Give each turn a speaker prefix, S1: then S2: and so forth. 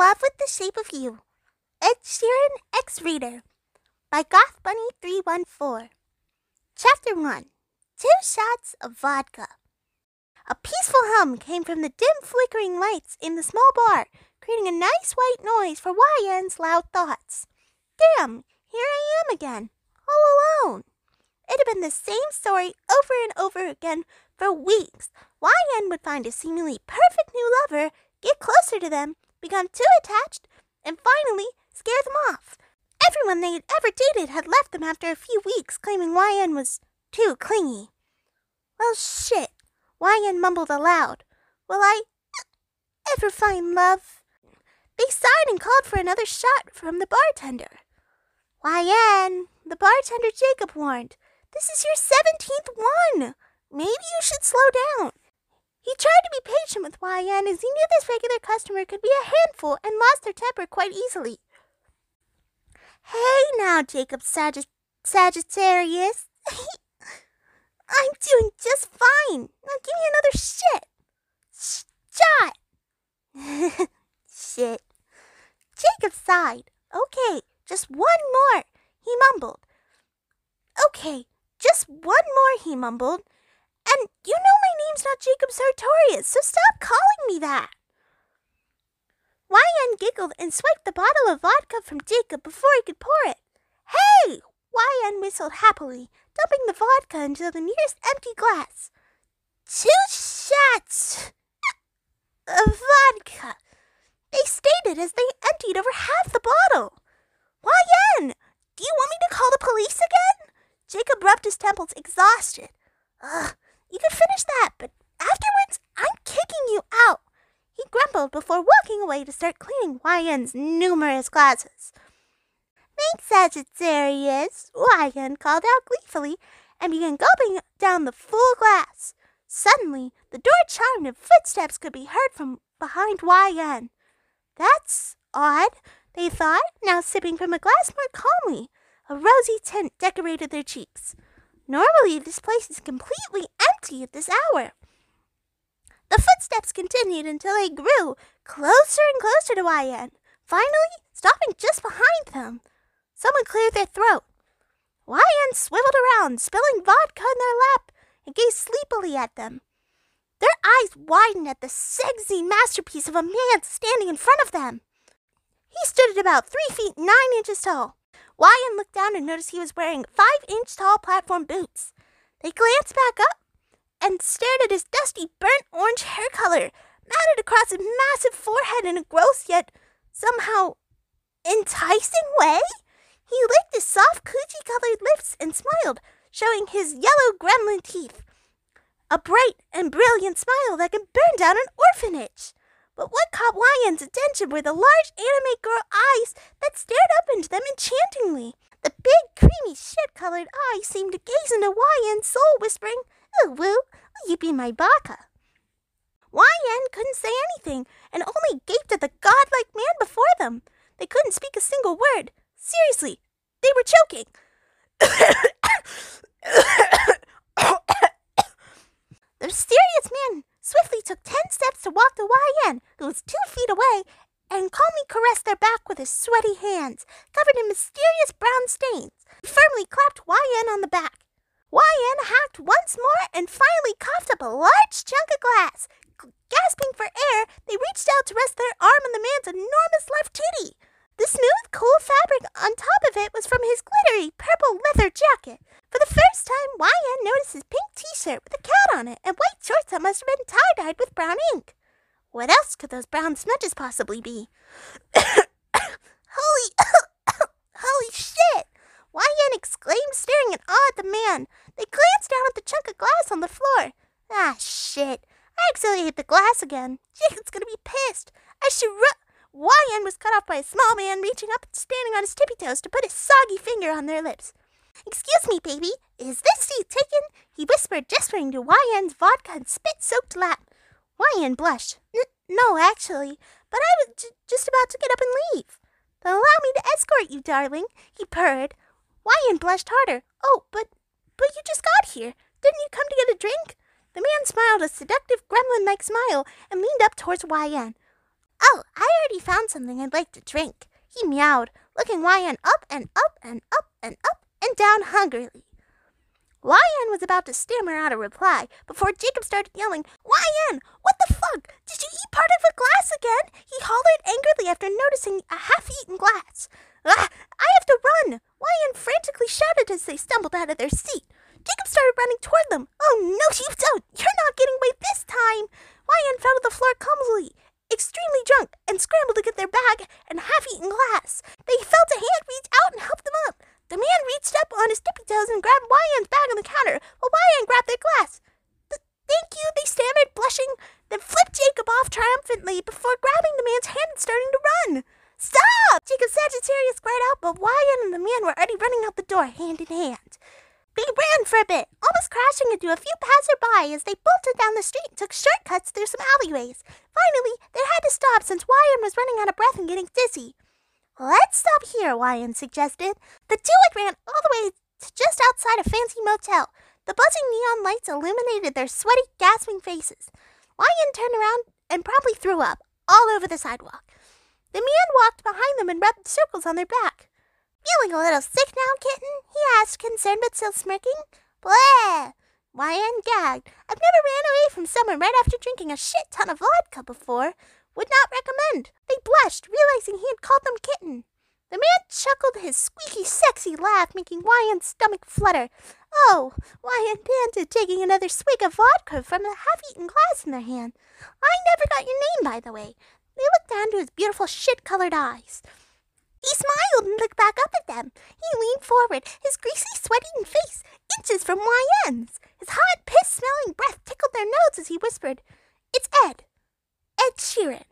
S1: love with the shape of you. Ed Sheeran X Reader by Goth Bunny 314. Chapter 1 Two Shots of Vodka. A peaceful hum came from the dim flickering lights in the small bar, creating a nice white noise for YN's loud thoughts. Damn, here I am again, all alone. It had been the same story over and over again for weeks. YN would find a seemingly perfect new lover, get closer to them, become too attached, and finally scare them off. Everyone they had ever dated had left them after a few weeks, claiming YN was too clingy. Well, shit, YN mumbled aloud. Will I ever find love? They sighed and called for another shot from the bartender. YN, the bartender Jacob warned, this is your seventeenth one. Maybe you should slow down. He tried to be patient with YN as he knew this regular customer could be a handful and lost their temper quite easily. Hey now, Jacob Sagitt- Sagittarius. I'm doing just fine. Now give me another shit. Shot. shit. Jacob sighed. Okay, just one more, he mumbled. Okay, just one more, he mumbled. And you know my name's not Jacob Sartorius, so stop calling me that. YN giggled and swiped the bottle of vodka from Jacob before he could pour it. Hey! YN whistled happily, dumping the vodka into the nearest empty glass. Two shots of vodka. They stated as they emptied over half the bottle. YN, do you want me to call the police again? Jacob rubbed his temples, exhausted. Ugh, you can finish that, but afterwards, I'm kicking you out. He grumbled before walking away to start cleaning YN's numerous glasses. Thanks, Sagittarius, YN called out gleefully and began gulping down the full glass. Suddenly, the door chimed and footsteps could be heard from behind YN. That's odd, they thought, now sipping from a glass more calmly. A rosy tint decorated their cheeks. Normally, this place is completely at this hour. The footsteps continued until they grew closer and closer to YN, finally stopping just behind them. Someone cleared their throat. YN swiveled around, spilling vodka in their lap, and gazed sleepily at them. Their eyes widened at the sexy masterpiece of a man standing in front of them. He stood at about three feet nine inches tall. YN looked down and noticed he was wearing five inch tall platform boots. They glanced back up and stared at his dusty, burnt orange hair color matted across his massive forehead in a gross yet somehow enticing way. He licked his soft, coochie colored lips and smiled, showing his yellow gremlin teeth. A bright and brilliant smile that could burn down an orphanage. But what caught YN's attention were the large anime girl eyes that stared up into them enchantingly. The big, creamy, shit colored eyes seemed to gaze into YN's soul, whispering, Oh, woo, will you be my baka? YN couldn't say anything and only gaped at the godlike man before them. They couldn't speak a single word. Seriously, they were choking. the mysterious man swiftly took ten steps to walk to YN, who was two feet away, and calmly caressed their back with his sweaty hands, covered in mysterious brown stains. He firmly clapped YN on the back. YN hacked once more and finally coughed up a large chunk of glass. Gasping for air, they reached out to rest their arm on the man's enormous left titty. The smooth, cool fabric on top of it was from his glittery purple leather jacket. For the first time, YN noticed his pink t-shirt with a cat on it and white shorts that must have been tie-dyed with brown ink. What else could those brown smudges possibly be? Holy, holy shit! YN exclaimed, staring in awe at the man. They glanced down at the chunk of glass on the floor. Ah, shit. I accidentally hit the glass again. Jacob's gonna be pissed. I should ru- YN was cut off by a small man reaching up and standing on his tippy toes to put his soggy finger on their lips. Excuse me, baby, is this seat taken? He whispered, gesturing to YN's vodka and spit soaked lap. YN blushed. No, actually, but I was j- just about to get up and leave. Then allow me to escort you, darling, he purred. YN blushed harder. Oh, but but you just got here. Didn't you come to get a drink? The man smiled a seductive gremlin like smile and leaned up towards YN. Oh, I already found something I'd like to drink. He meowed, looking YN up and up and up and up and down hungrily. YN was about to stammer out a reply before Jacob started yelling, YN, what the fuck? Did you eat part of a glass again? He hollered angrily after noticing a half eaten glass. Ah, I have to run! YN frantically shouted as they stumbled out of their seat. Jacob started running toward them. Oh, no, you don't! You're not getting away this time! YN fell to the floor clumsily, extremely drunk, and scrambled to get their bag and half eaten glass. They felt a hand reach out and help them up. The man reached up on his tippy toes and grabbed YN's bag on the counter, while YN grabbed their glass. Thank you, they stammered, blushing, then flipped Jacob off triumphantly before grabbing the man's hand and starting to Stop! Jacob Sagittarius cried out, but YN and the man were already running out the door, hand in hand. They ran for a bit, almost crashing into a few passersby as they bolted down the street and took shortcuts through some alleyways. Finally, they had to stop since YN was running out of breath and getting dizzy. Let's stop here, YN suggested. The two had ran all the way to just outside a fancy motel. The buzzing neon lights illuminated their sweaty, gasping faces. YN turned around and promptly threw up all over the sidewalk. The man walked behind them and rubbed circles on their back. Feeling a little sick now, kitten? he asked, concerned but still smirking. Blah! YN gagged. I've never ran away from someone right after drinking a shit ton of vodka before. Would not recommend. They blushed, realizing he had called them kitten. The man chuckled his squeaky, sexy laugh, making YN's stomach flutter. Oh, YN panted, taking another swig of vodka from the half-eaten glass in their hand. I never got your name, by the way. They looked down to his beautiful shit-colored eyes. He smiled and looked back up at them. He leaned forward, his greasy, sweating face inches from YN's. His hot, piss-smelling breath tickled their noses as he whispered, It's Ed. Ed Sheeran.